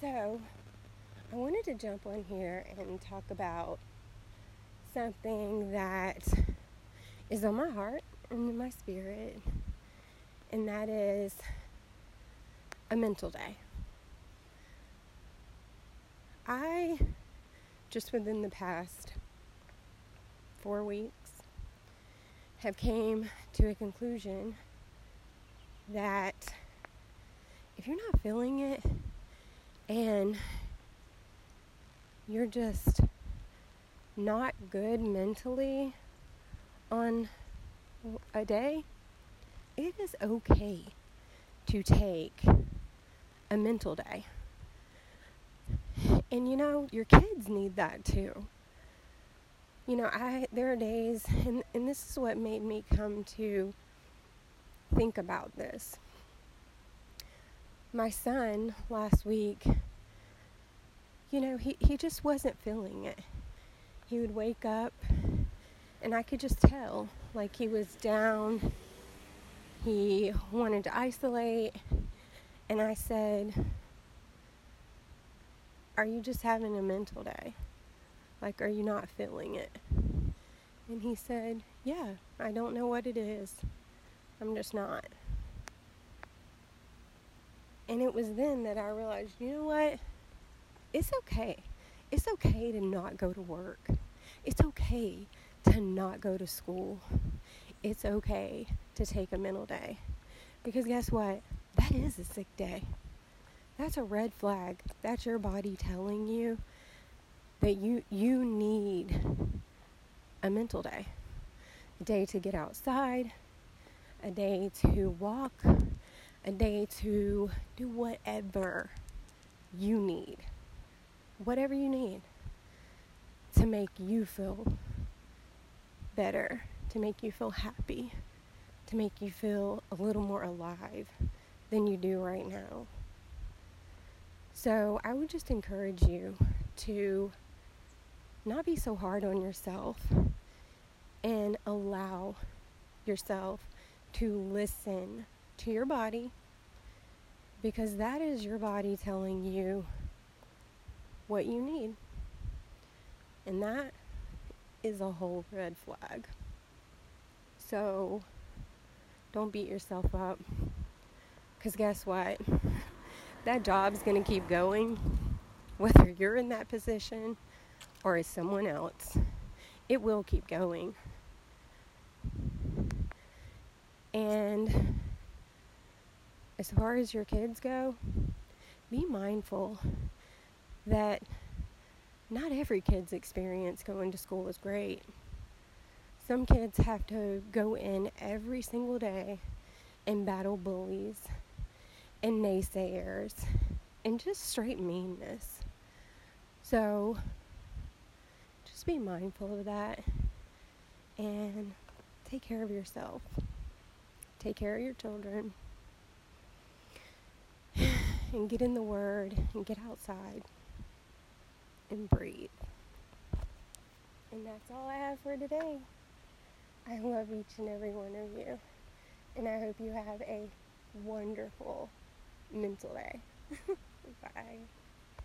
So, I wanted to jump on here and talk about something that is on my heart and in my spirit, and that is a mental day. I just within the past four weeks have came to a conclusion that if you're not feeling it and you're just not good mentally on a day, it is okay to take a mental day. And you know, your kids need that too. You know, I there are days and, and this is what made me come to think about this. My son last week, you know, he, he just wasn't feeling it. He would wake up and I could just tell like he was down. He wanted to isolate. And I said, Are you just having a mental day? Like, are you not feeling it? And he said, Yeah, I don't know what it is. I'm just not. And it was then that I realized, you know what? It's okay. It's okay to not go to work. It's okay to not go to school. It's okay to take a mental day. Because guess what? That is a sick day. That's a red flag. That's your body telling you that you you need a mental day. A day to get outside, a day to walk, a day to do whatever you need. Whatever you need to make you feel better, to make you feel happy, to make you feel a little more alive than you do right now. So I would just encourage you to not be so hard on yourself and allow yourself to listen to your body because that is your body telling you what you need. And that is a whole red flag. So don't beat yourself up. Because guess what? That job's going to keep going, whether you're in that position or is someone else. It will keep going. And as far as your kids go, be mindful that not every kid's experience going to school is great. Some kids have to go in every single day and battle bullies and naysayers and just straight meanness. So just be mindful of that and take care of yourself. Take care of your children. And get in the Word and get outside and breathe. And that's all I have for today. I love each and every one of you. And I hope you have a wonderful mental day. Bye.